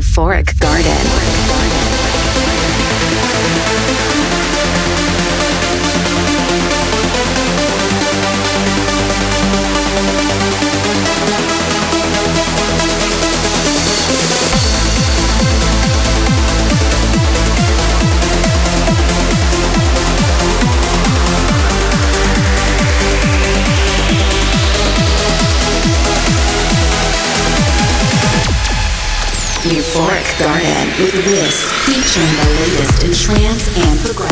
Euphoric Garden. With Wiz, featuring the latest in trance and progressive.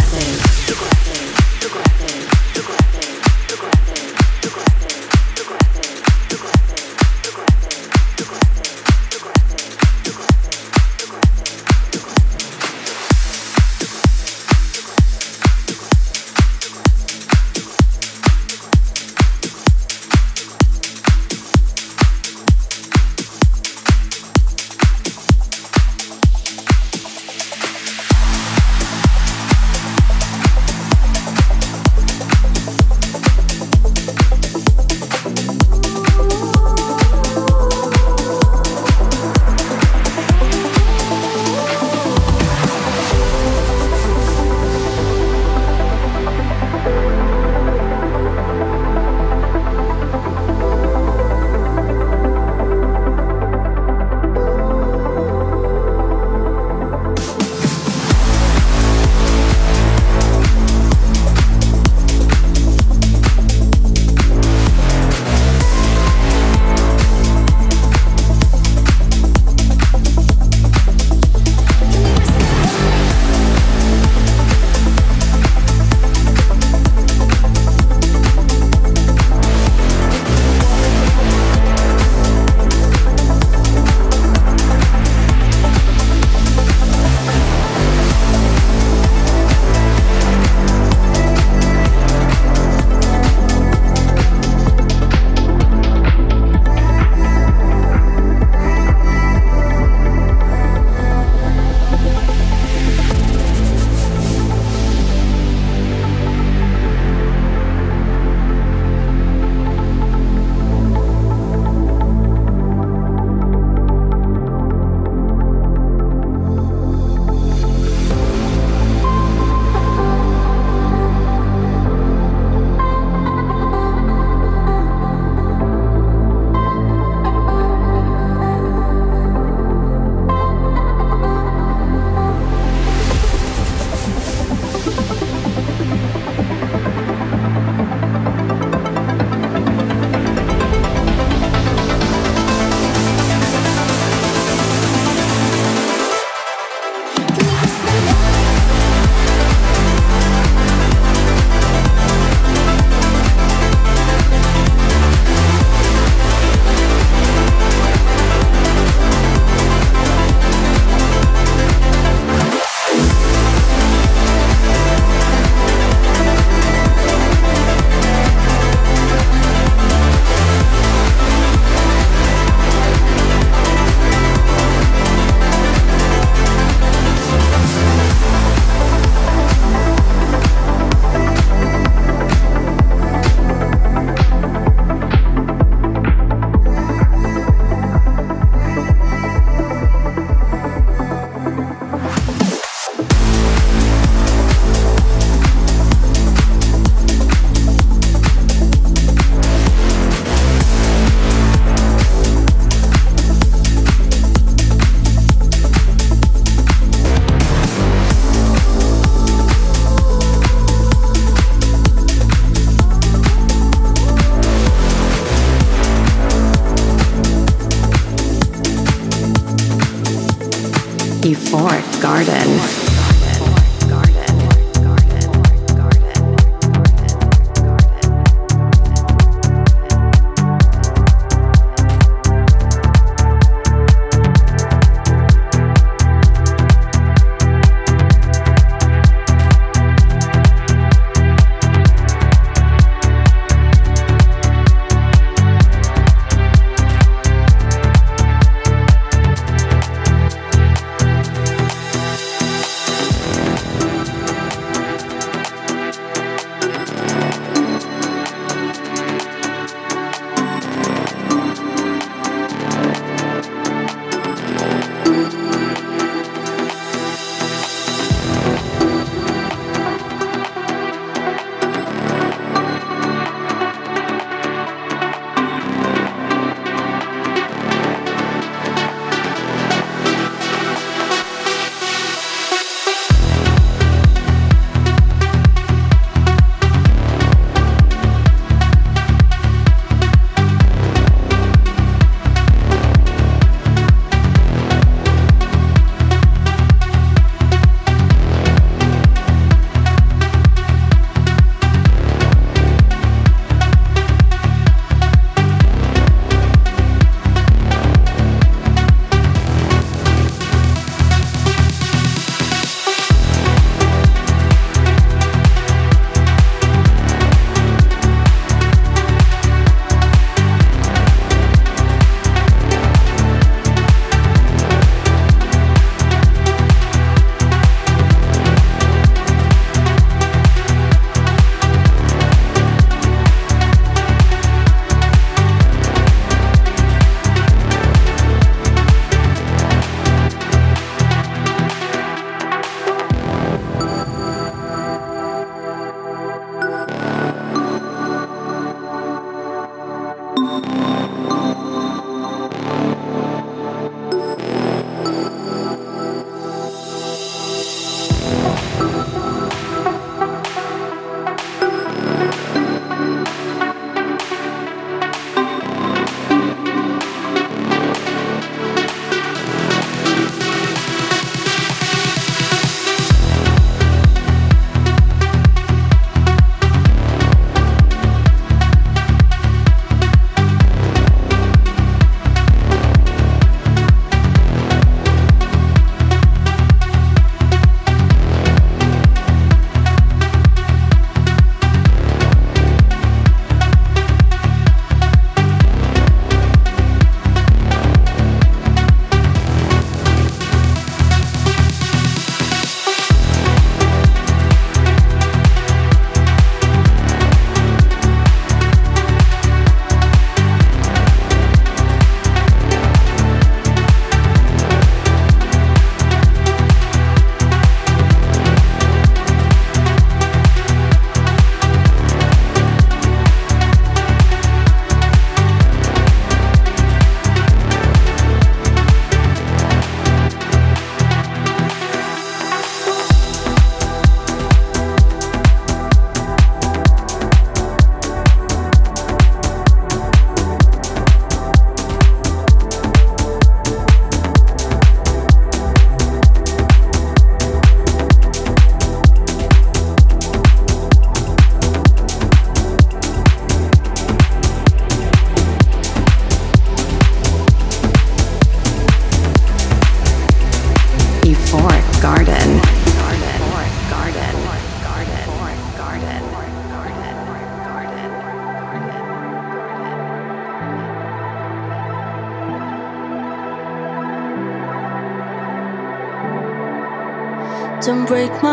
Break my